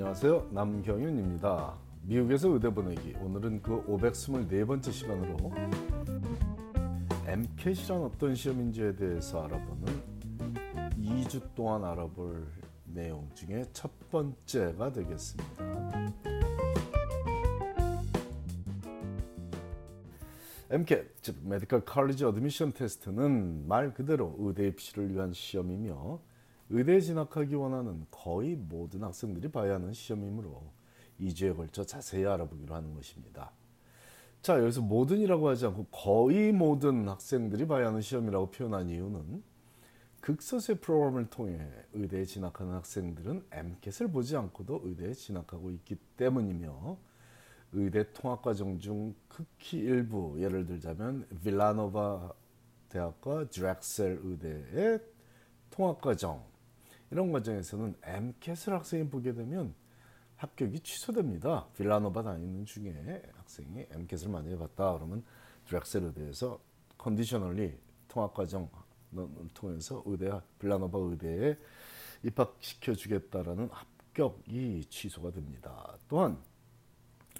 안녕하세요. 남경윤입니다. 미국에서 의대 보내기. 오늘은 그 524번째 시간으로 MCAT이란 어떤 시험인지에 대해서 알아보는 2주 동안 알아볼 내용 중에 첫 번째가 되겠습니다. MCAT, 즉 메디컬 칼리지 어드미션 테스트는 말 그대로 의대 입시를 위한 시험이며 의대에 진학하기 원하는 거의 모든 학생들이 봐야 하는 시험이므로 2주에 걸쳐 자세히 알아보기로 하는 것입니다. 자, 여기서 모든이라고 하지 않고 거의 모든 학생들이 봐야 하는 시험이라고 표현한 이유는 극소수의 프로그램을 통해 의대에 진학하는 학생들은 MCAT을 보지 않고도 의대에 진학하고 있기 때문이며 의대 통합과정 중 극히 일부 예를 들자면 빌라노바 대학과 드렉셀 의대의 통합과정 이런 과정에서는 MCAT을 학생이 보게 되면 합격이 취소됩니다. 빌라노바 다니는 중에 학생이 MCAT을 만약에 봤다 그러면 드렉셀 의대에서 컨디셔널리 통합 과정을 통해서 의대 빌라노바 의대에 입학시켜 주겠다라는 합격이 취소가 됩니다. 또한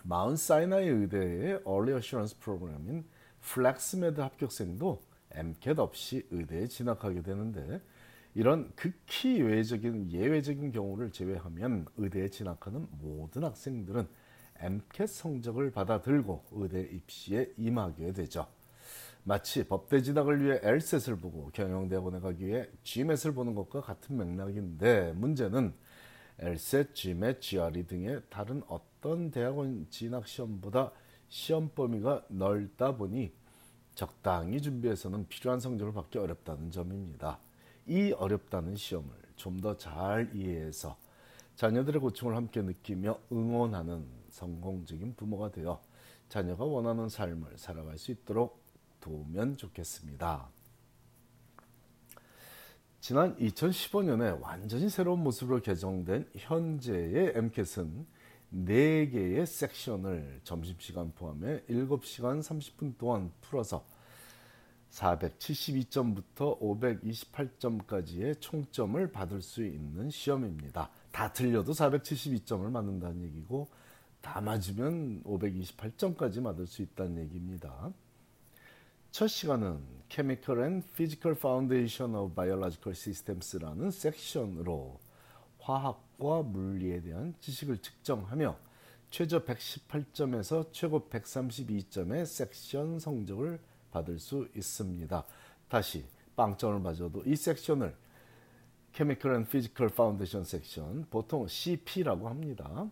마운 사이나이 의대의 Early Assurance 프로그램인 FlexMed 합격생도 MCAT 없이 의대에 진학하게 되는데 이런 극히 예외적인 예외적인 경우를 제외하면 의대에 진학하는 모든 학생들은 MCAT 성적을 받아들고 의대 입시에 임하게 되죠. 마치 법대 진학을 위해 LSAT을 보고 경영대학원에 가기 위해 GMAT을 보는 것과 같은 맥락인데 문제는 LSAT, GMAT, GRE 등의 다른 어떤 대학원 진학 시험보다 시험 범위가 넓다 보니 적당히 준비해서는 필요한 성적을 받기 어렵다는 점입니다. 이 어렵다는 시험을 좀 더 잘 이해해서 자녀들의 고충을 함께 느끼며 응원하는 성공적인 부모가 되어 자녀가 원하는 삶을 살아갈 수 있도록 도우면 좋겠습니다. 지난 2015년에 완전히 새로운 모습으로 개정된 현재의 MCAT은 4개의 섹션을 점심시간 포함해 7시간 30분 동안 풀어서 472점부터 528점까지의 총점을 받을 수 있는 시험입니다. 다 틀려도 472점을 맞는다는 얘기고 다 맞으면 528점까지 받을 수 있다는 얘기입니다. 첫 시간은 Chemical and Physical Foundation of Biological Systems라는 섹션으로 화학과 물리에 대한 지식을 측정하며 최저 118점에서 최고 132점의 섹션 성적을 받을 수 있습니다. 다시 빵점을 맞아도 이 섹션을 Chemical and Physical Foundation 섹션 보통 CP라고 합니다.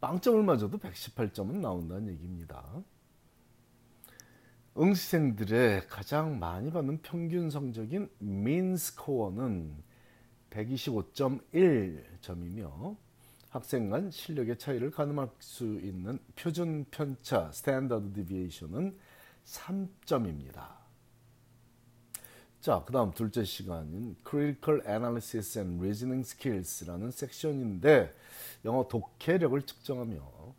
빵점을 맞아도 118점은 나온다는 얘기입니다. 응시생들의 가장 많이 받는 평균 성적인 민 스코어는 125.1점이며 학생 간 실력의 차이를 가늠할 수 있는 표준 편차 standard deviation은 3점입니다. 자, 그 다음 둘째 시간인 Critical Analysis and Reasoning Skills라는 섹션인데 영어 독해력을 측정하며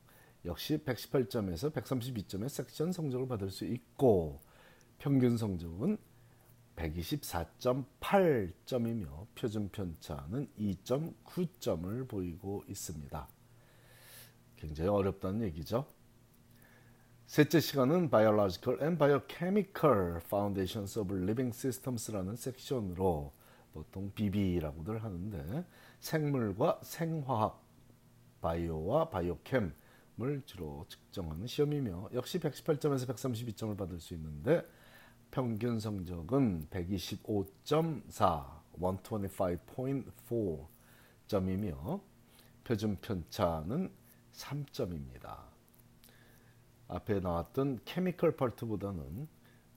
역시 118점에서 132점의 섹션 성적을 받을 수 있고 평균 성적은 124.8점이며 표준 편차는 2.9점을 보이고 있습니다. 굉장히 어렵다는 얘기죠. 셋째 시간은 Biological and Biochemical Foundations of Living Systems라는 섹션으로 보통 BB라고들 하는데 생물과 생화학, 바이오와 바이오캠을 주로 측정하는 시험이며 역시 118점에서 132점을 받을 수 있는데 평균 성적은 125.4, 125.4 점이며 표준 편차는 3점입니다. 앞에 나왔던 케미컬 파트보다는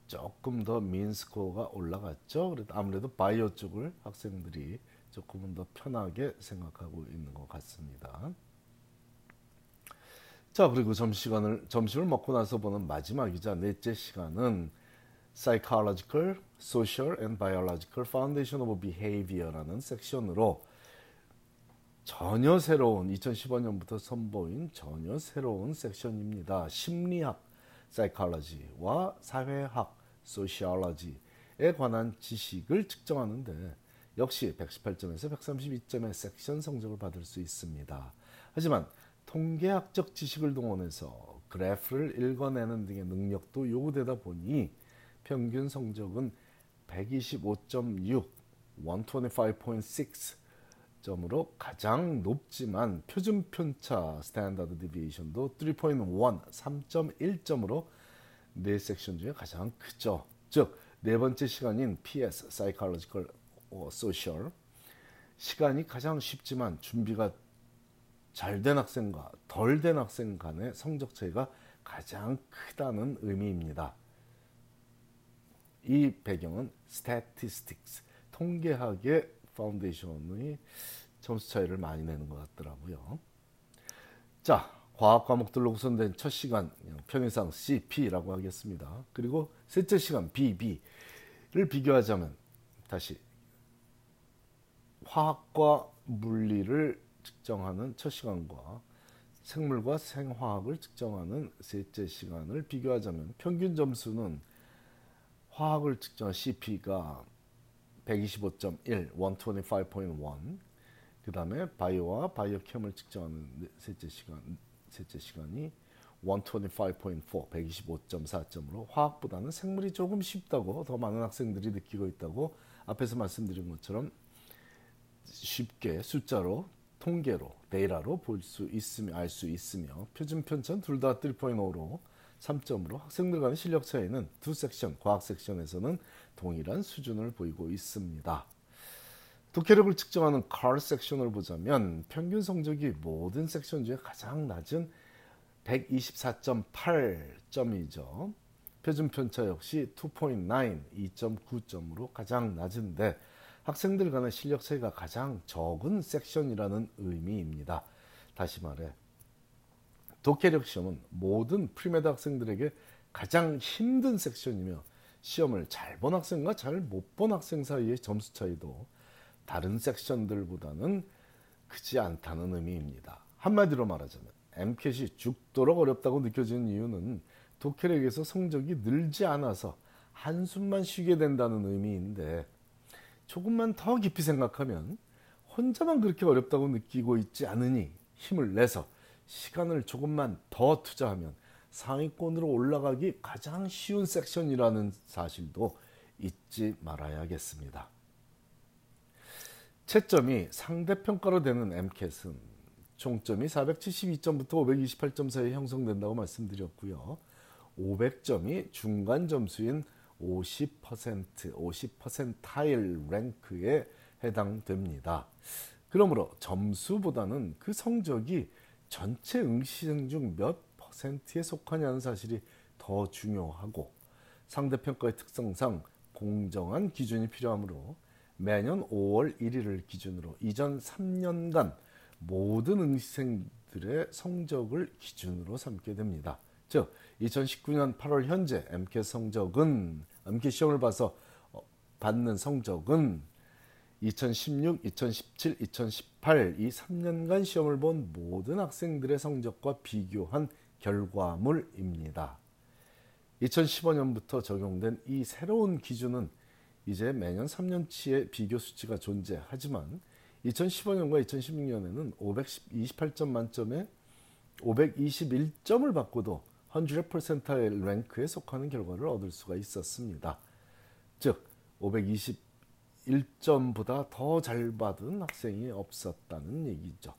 조금 더 민스코어가 올라갔죠. 그래도 아무래도 바이오 쪽을 학생들이 조금은 더 편하게 생각하고 있는 것 같습니다. 자, 그리고 점심시간을, 점심을 먹고 나서 보는 마지막이자 넷째 시간은 Psychological, Social and Biological Foundation of Behavior라는 섹션으로 전혀 새로운 2015년부터 선보인 전혀 새로운 섹션입니다. 심리학 사이콜로지와 사회학 소시올로지에 관한 지식을 측정하는데 역시 118점에서 132점의 섹션 성적을 받을 수 있습니다. 하지만 통계학적 지식을 동원해서 그래프를 읽어내는 등의 능력도 요구되다 보니 평균 성적은 125.6, 125.6 점으로 가장 높지만 표준 편차 standard deviation도 3.1, 3.1점으로 네 섹션 중에 가장 크죠. 즉, 네 번째 시간인 PS, Psychological or Social 시간이 가장 쉽지만 준비가 잘 된 학생과 덜 된 학생 간의 성적 차이가 가장 크다는 의미입니다. 이 배경은 statistics, 통계학의 foundation의 점수 차이를 많이 내는 것 같더라고요. 자, 과학 과목들로 구성된 첫 시간 편의상 CP라고 하겠습니다. 그리고 셋째 시간 BB를 비교하자면 다시 화학과 물리를 측정하는 첫 시간과 생물과 생화학을 측정하는 셋째 시간을 비교하자면 평균 점수는 화학을 측정한 CP가 125.1, 125.1. 그 다음에 바이오와 바이오 캠을 측정하는 셋째 시간, 셋째 시간이 125.4, 125.4점으로 화학보다는 생물이 조금 쉽다고 더 많은 학생들이 느끼고 있다고 앞에서 말씀드린 것처럼 쉽게 숫자로 통계로 데이터로 볼 수 있으며 알 수 있으며 표준 편차는 둘다 3.5로 3점으로 학생들 간의 실력 차이는 두 섹션 과학 섹션에서는 동일한 수준을 보이고 있습니다. 독해력을 측정하는 컬 섹션을 보자면 평균 성적이 모든 섹션 중에 가장 낮은 124.8점이죠. 표준 편차 역시 2.9, 2.9점으로 가장 낮은데 학생들 간의 실력 차이가 가장 적은 섹션이라는 의미입니다. 다시 말해 독해력 시험은 모든 premed 학생들에게 가장 힘든 섹션이며 시험을 잘 본 학생과 잘 못 본 학생 사이의 점수 차이도 다른 섹션들보다는 크지 않다는 의미입니다. 한마디로 말하자면 MCAT이 죽도록 어렵다고 느껴지는 이유는 독해력에서 성적이 늘지 않아서 한숨만 쉬게 된다는 의미인데 조금만 더 깊이 생각하면 혼자만 그렇게 어렵다고 느끼고 있지 않으니 힘을 내서 시간을 조금만 더 투자하면 상위권으로 올라가기 가장 쉬운 섹션이라는 사실도 잊지 말아야겠습니다. 채점이 상대평가로 되는 MCAT은 총점이 472점부터 528점 사이에 형성된다고 말씀드렸고요. 500점이 중간 점수인 50%, 50%타일 랭크에 해당됩니다. 그러므로 점수보다는 그 성적이 전체 응시생 중 몇 퍼센트에 속하냐는 사실이 더 중요하고 상대평가의 특성상 공정한 기준이 필요하므로 매년 5월 1일을 기준으로 이전 3년간 모든 응시생들의 성적을 기준으로 삼게 됩니다. 즉 2019년 8월 현재 MCAT 성적은 MCAT 시험을 봐서 어, 받는 성적은 2016, 2017, 2018 이 3년간 시험을 본 모든 학생들의 성적과 비교한 결과물입니다. 2015년부터 적용된 이 새로운 기준은 이제 매년 3년치의 비교 수치가 존재하지만 2015년과 2016년에는 528점 만점에 521점을 받고도 100%의 랭크에 속하는 결과를 얻을 수가 있었습니다. 즉 1점보다 더 잘 받은 학생이 없었다는 얘기죠.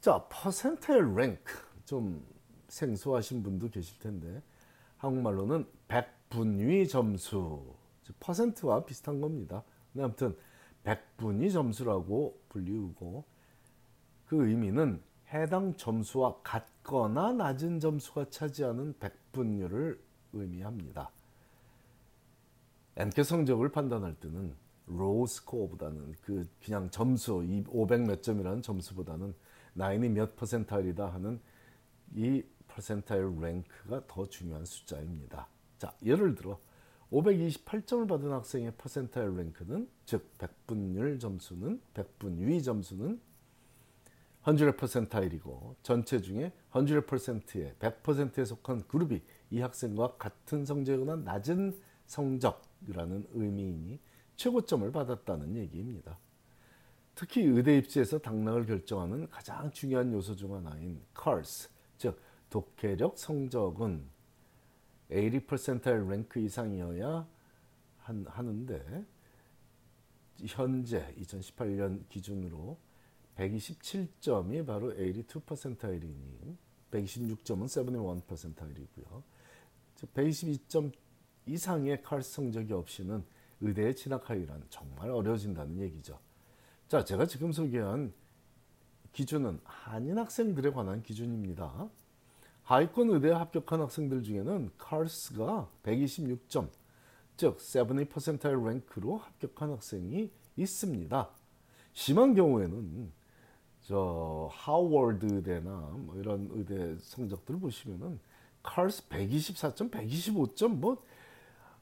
자, 퍼센테일 랭크 좀 생소하신 분도 계실 텐데 한국말로는 백분위 점수 퍼센트와 비슷한 겁니다. 네, 아무튼 백분위 점수라고 불리우고 그 의미는 해당 점수와 같거나 낮은 점수가 차지하는 백분율을 의미합니다. MCAT 성적을 판단할 때는 raw score보다는 그 그냥 점수 500 몇 점이라는 점수보다는 나인이 몇 percentile이다 하는 이 percentile rank가 더 중요한 숫자입니다. 자, 예를 들어 528점을 받은 학생의 퍼센타일 랭크는 즉 백분율 점수는 백분위 점수는 100%타일이고 전체 중에 100%에 100%에 속한 그룹이 이 학생과 같은 성적이거나 낮은 성적 이라는 의미이니 최고점을 받았다는 얘기입니다. 특히 의대 입시에서 당락을 결정하는 가장 중요한 요소 중 하나인 CARS, 즉 독해력 성적은 80% 랭크 이상이어야 한, 하는데 현재 2018년 기준으로 127점이 바로 82%일이니 126점은 71%일이고요. 122점 이상의 칼스 성적이 없이는 의대에 진학하기란 정말 어려워진다는 얘기죠. 자, 제가 지금 소개한 기준은 한인 학생들에 관한 기준입니다. 하위권 의대에 합격한 학생들 중에는 칼스가 126점, 즉 70%의 랭크로 합격한 학생이 있습니다. 심한 경우에는 저 하워드 의대나 뭐 이런 의대 성적들 보시면은 칼스 124점, 125점 뭐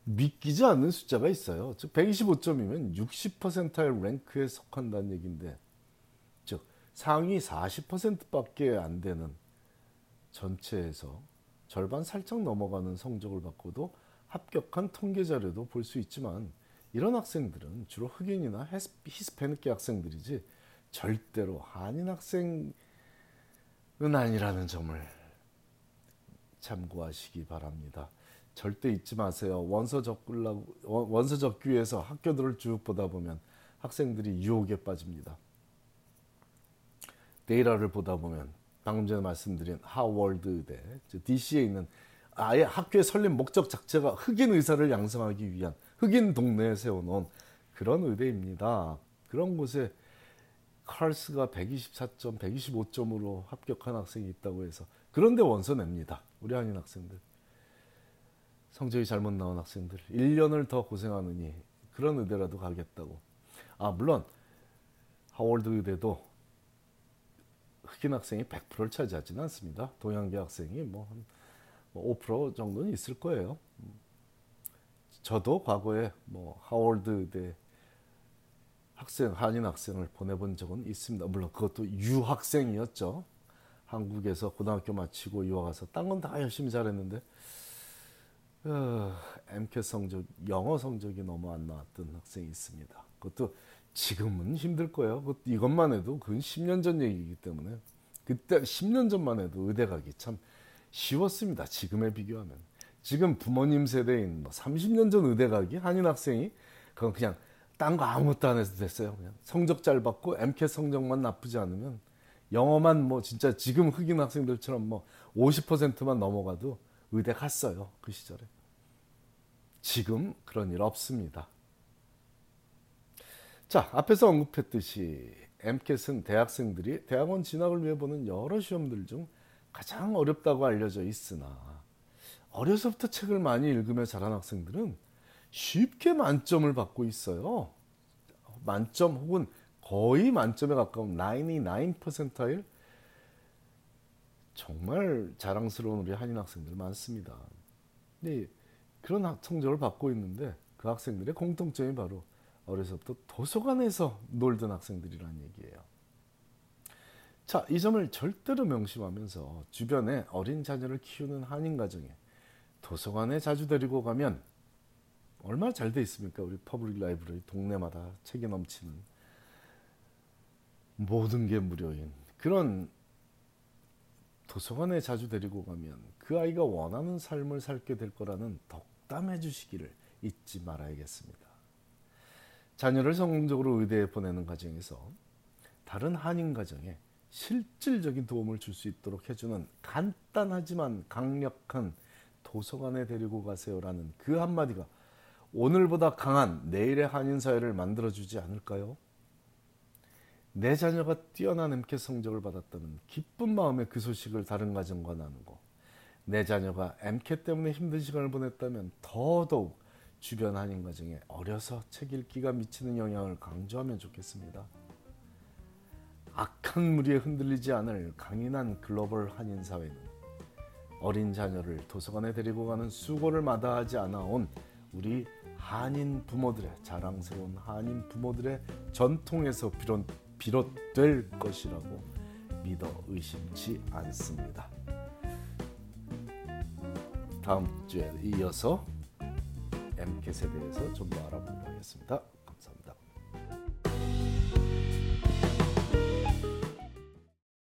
믿기지 않는 숫자가 있어요. 즉 125점이면 60%의 랭크에 속한다는 얘기인데 즉 상위 40%밖에 안 되는 전체에서 절반 살짝 넘어가는 성적을 받고도 합격한 통계 자료도 볼 수 있지만 이런 학생들은 주로 흑인이나 히스패닉계 학생들이지 절대로 한인 학생은 아니라는 점을 참고하시기 바랍니다. 절대 잊지 마세요. 원서 적으려고 원서 적기 위해서 학교들을 쭉 보다 보면 학생들이 유혹에 빠집니다. 데이터를 보다 보면 방금 전에 말씀드린 하워드 의대, DC에 있는 아예 학교의 설립 목적 자체가 흑인 의사를 양성하기 위한 흑인 동네에 세워놓은 그런 의대입니다. 그런 곳에 칼스가 124점, 125점으로 합격한 학생이 있다고 해서 그런데 원서 냅니다. 우리 한인 학생들. 성적이 잘못 나온 학생들 1년을 더 고생하느니 그런 의대라도 가겠다고. 아 물론 하월드 의대도 흑인 학생이 100%를 차지하지는 않습니다. 동양계 학생이 뭐 한 5%뭐 정도는 있을 거예요. 저도 과거에 뭐 하월드 의대 학생 한인 학생을 보내본 적은 있습니다. 물론 그것도 유학생이었죠. 한국에서 고등학교 마치고 유학 가서 딴 건 다 열심히 잘했는데 어, MCAT 성적, 영어 성적이 너무 안 나왔던 학생이 있습니다. 그것도 지금은 힘들 거예요. 이것만 해도 그건 10년 전 얘기이기 때문에 그때 10년 전만 해도 의대 가기 참 쉬웠습니다. 지금에 비교하면. 지금 부모님 세대인 뭐 30년 전 의대 가기 한인 학생이 그건 그냥 딴 거 아무것도 안 해도 됐어요. 그냥 성적 잘 받고 MCAT 성적만 나쁘지 않으면 영어만 뭐 진짜 지금 흑인 학생들처럼 뭐 50%만 넘어가도 의대 갔어요. 그 시절에. 지금 그런 일 없습니다. 자, 앞에서 언급했듯이 MCAT은 대학생들이 대학원 진학을 위해 보는 여러 시험들 중 가장 어렵다고 알려져 있으나 어려서부터 책을 많이 읽으며 자란 학생들은 쉽게 만점을 받고 있어요. 만점 혹은 거의 만점에 가까운 99%일 정말 자랑스러운 우리 한인 학생들 많습니다. 근데 그런 성적을 받고 있는데 그 학생들의 공통점이 바로 어려서부터 도서관에서 놀던 학생들이라는 얘기예요. 자, 이 점을 절대로 명심하면서 주변에 어린 자녀를 키우는 한인 가정에 도서관에 자주 데리고 가면 얼마나 잘 돼 있습니까? 우리 public library 동네마다 책이 넘치는 모든 게 무료인 그런 도서관에 자주 데리고 가면 그 아이가 원하는 삶을 살게 될 거라는 덕담해 주시기를 잊지 말아야겠습니다. 자녀를 성공적으로 의대에 보내는 과정에서 다른 한인 가정에 실질적인 도움을 줄 수 있도록 해주는 간단하지만 강력한 도서관에 데리고 가세요라는 그 한마디가 오늘보다 강한 내일의 한인 사회를 만들어주지 않을까요? 내 자녀가 뛰어난 MCAT 성적을 받았다는 기쁜 마음에 그 소식을 다른 가정과 나누고 내 자녀가 MCAT 때문에 힘든 시간을 보냈다면 더더욱 주변 한인 가정에 어려서 책 읽기가 미치는 영향을 강조하면 좋겠습니다. 악한 무리에 흔들리지 않을 강인한 글로벌 한인 사회는 어린 자녀를 도서관에 데리고 가는 수고를 마다하지 않아온 우리 한인 부모들의 자랑스러운 한인 부모들의 전통에서 비롯 비롯될 것이라고 믿어 의심치 않습니다. 다음 주에 이어서 MCAT에 대해서 좀 더 알아보도록 하겠습니다.